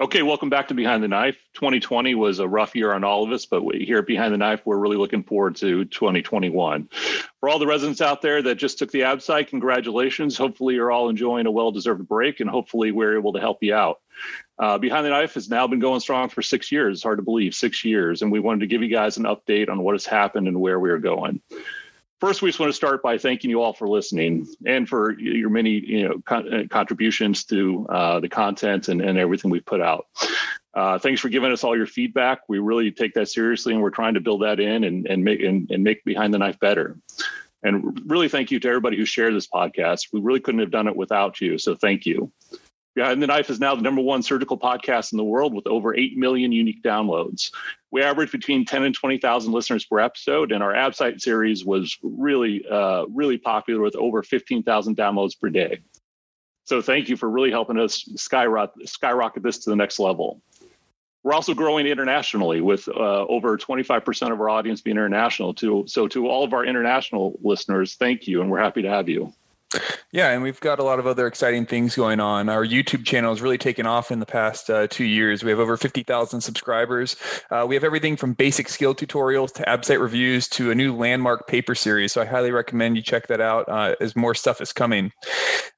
Okay, welcome back to Behind the Knife. 2020 was a rough year on all of us, but here at Behind the Knife, we're really looking forward to 2021. For all the residents out there that just took the ABSITE, congratulations. Hopefully, you're all enjoying a well deserved break, and hopefully, we're able to help you out. Uh, Behind the Knife has now been going strong for six years. It's hard to believe, six years. And we wanted to give you guys an update on what has happened and where we are going. First, we just want to start by thanking you all for listening and for your many you know con- uh, contributions to uh, the content and, and everything we've put out. Uh, thanks for giving us all your feedback. We really take that seriously, and we're trying to build that in and, and make and, and make behind the knife better. And really, thank you to everybody who shared this podcast. We really couldn't have done it without you. So, thank you. Behind the Knife is now the number one surgical podcast in the world with over 8 million unique downloads. We average between 10 and 20,000 listeners per episode, and our ABSITE series was really, uh, really popular with over 15,000 downloads per day. So thank you for really helping us skyrocket, skyrocket this to the next level. We're also growing internationally with uh, over 25% of our audience being international too. So to all of our international listeners, thank you, and we're happy to have you. Yeah, and we've got a lot of other exciting things going on. Our YouTube channel has really taken off in the past uh, two years. We have over 50,000 subscribers. Uh, we have everything from basic skill tutorials to ABSITE reviews to a new landmark paper series. So I highly recommend you check that out uh, as more stuff is coming.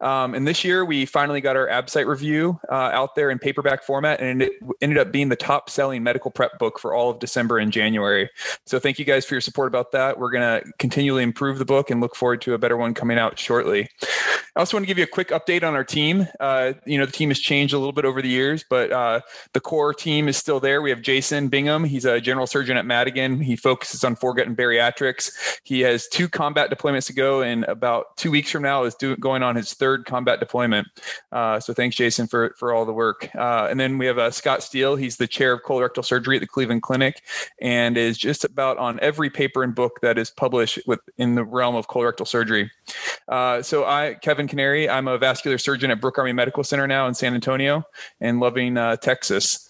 Um, and this year, we finally got our ABSITE review uh, out there in paperback format, and it ended up being the top selling medical prep book for all of December and January. So thank you guys for your support about that. We're going to continually improve the book and look forward to a better one coming out shortly. I also want to give you a quick update on our team. Uh, you know, the team has changed a little bit over the years, but uh, the core team is still there. We have Jason Bingham. He's a general surgeon at Madigan. He focuses on foregut and bariatrics. He has two combat deployments to go, and about two weeks from now is do, going on his third combat deployment. Uh, so thanks, Jason, for for all the work. Uh, and then we have uh, Scott Steele. He's the chair of colorectal surgery at the Cleveland Clinic, and is just about on every paper and book that is published with in the realm of colorectal surgery. Uh, so I, Kevin Kniery, I'm a vascular surgeon at Brooke Army Medical Center now in San Antonio and loving uh, Texas.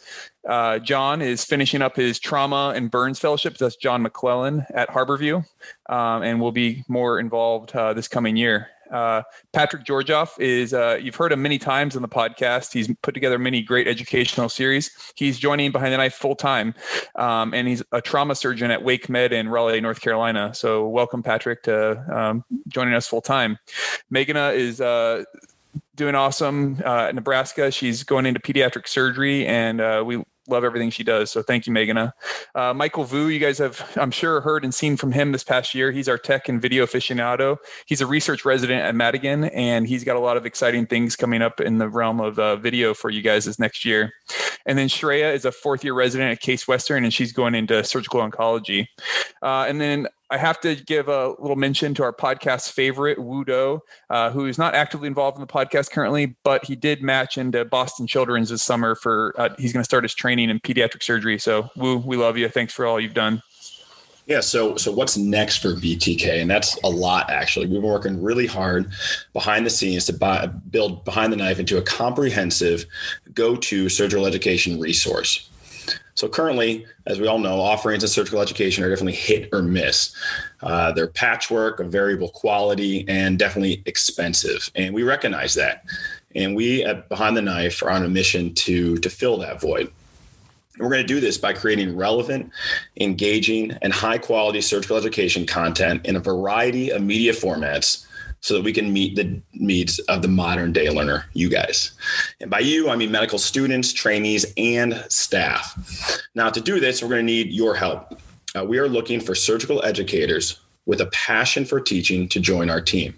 Uh, John is finishing up his trauma and burns fellowship. That's John McClellan at Harborview, um, and will be more involved uh, this coming year. Uh, Patrick Georgoff is, uh, you've heard him many times on the podcast. He's put together many great educational series. He's joining Behind the Knife full time, um, and he's a trauma surgeon at Wake Med in Raleigh, North Carolina. So, welcome, Patrick, to um, joining us full time. Meghana is, uh, doing awesome uh, Nebraska. She's going into pediatric surgery, and uh, we love everything she does. So thank you, Meghana. Uh, Michael Vu, you guys have, I'm sure, heard and seen from him this past year. He's our tech and video aficionado. He's a research resident at Madigan, and he's got a lot of exciting things coming up in the realm of uh, video for you guys this next year. And then Shreya is a fourth year resident at Case Western, and she's going into surgical oncology. Uh, and then I have to give a little mention to our podcast favorite, Woo Do, uh, who is not actively involved in the podcast currently, but he did match into Boston Children's this summer for, uh, he's going to start his training in pediatric surgery. So, Wu, we love you. Thanks for all you've done. Yeah, so so what's next for BTK? And that's a lot actually. We've been working really hard behind the scenes to buy, build behind the knife into a comprehensive go-to surgical education resource. So currently, as we all know, offerings in surgical education are definitely hit or miss. Uh, they're patchwork of variable quality and definitely expensive, and we recognize that. And we at Behind the Knife are on a mission to to fill that void. And we're going to do this by creating relevant, engaging, and high quality surgical education content in a variety of media formats so that we can meet the needs of the modern day learner, you guys. And by you, I mean medical students, trainees, and staff. Now, to do this, we're going to need your help. Uh, we are looking for surgical educators with a passion for teaching to join our team.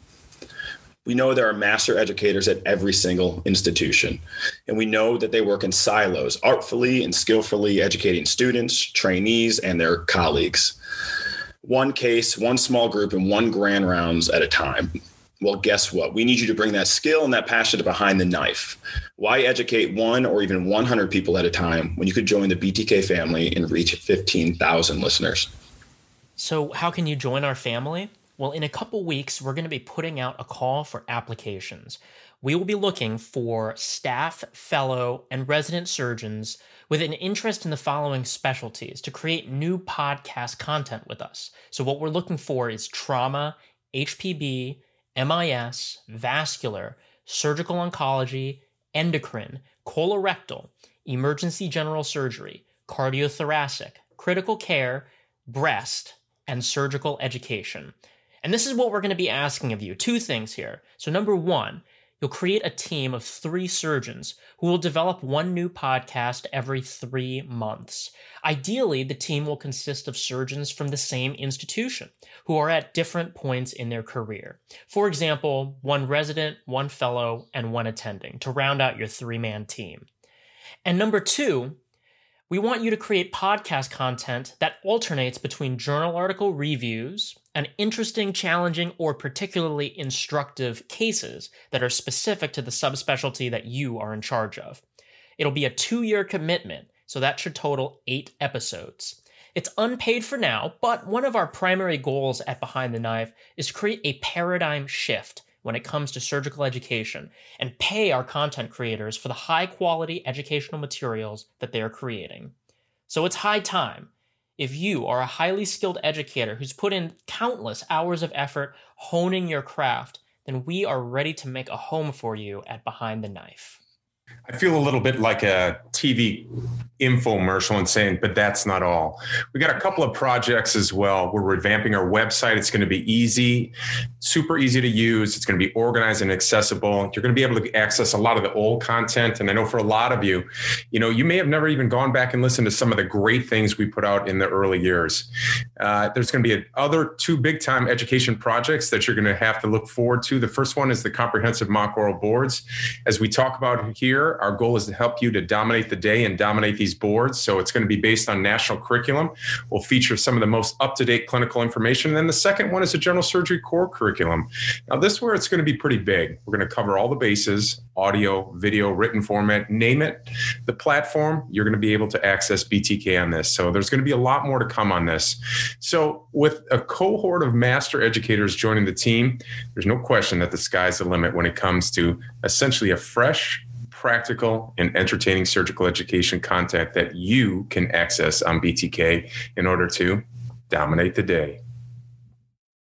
We know there are master educators at every single institution, and we know that they work in silos, artfully and skillfully educating students, trainees, and their colleagues. One case, one small group, and one grand rounds at a time. Well, guess what? We need you to bring that skill and that passion to behind the knife. Why educate one or even 100 people at a time when you could join the BTK family and reach 15,000 listeners? So, how can you join our family? Well, in a couple weeks, we're going to be putting out a call for applications. We will be looking for staff, fellow, and resident surgeons with an interest in the following specialties to create new podcast content with us. So, what we're looking for is trauma, HPB, MIS, vascular, surgical oncology, endocrine, colorectal, emergency general surgery, cardiothoracic, critical care, breast, and surgical education. And this is what we're going to be asking of you. Two things here. So, number one, you'll create a team of three surgeons who will develop one new podcast every three months. Ideally, the team will consist of surgeons from the same institution who are at different points in their career. For example, one resident, one fellow, and one attending to round out your three man team. And number two, we want you to create podcast content that alternates between journal article reviews and interesting, challenging, or particularly instructive cases that are specific to the subspecialty that you are in charge of. It'll be a two year commitment, so that should total eight episodes. It's unpaid for now, but one of our primary goals at Behind the Knife is to create a paradigm shift when it comes to surgical education and pay our content creators for the high quality educational materials that they are creating. So it's high time. If you are a highly skilled educator who's put in countless hours of effort honing your craft, then we are ready to make a home for you at Behind the Knife. I feel a little bit like a TV infomercial and saying, but that's not all. We got a couple of projects as well. We're revamping our website. It's going to be easy, super easy to use. It's going to be organized and accessible. You're going to be able to access a lot of the old content. And I know for a lot of you, you know, you may have never even gone back and listened to some of the great things we put out in the early years. Uh, there's going to be other two big time education projects that you're going to have to look forward to. The first one is the comprehensive mock oral boards. As we talk about here, our goal is to help you to dominate the day and dominate these boards. So it's going to be based on national curriculum. We'll feature some of the most up to date clinical information. And then the second one is a general surgery core curriculum. Now, this is where it's going to be pretty big. We're going to cover all the bases audio, video, written format, name it. The platform, you're going to be able to access BTK on this. So there's going to be a lot more to come on this. So, with a cohort of master educators joining the team, there's no question that the sky's the limit when it comes to essentially a fresh, practical and entertaining surgical education content that you can access on BTK in order to dominate the day.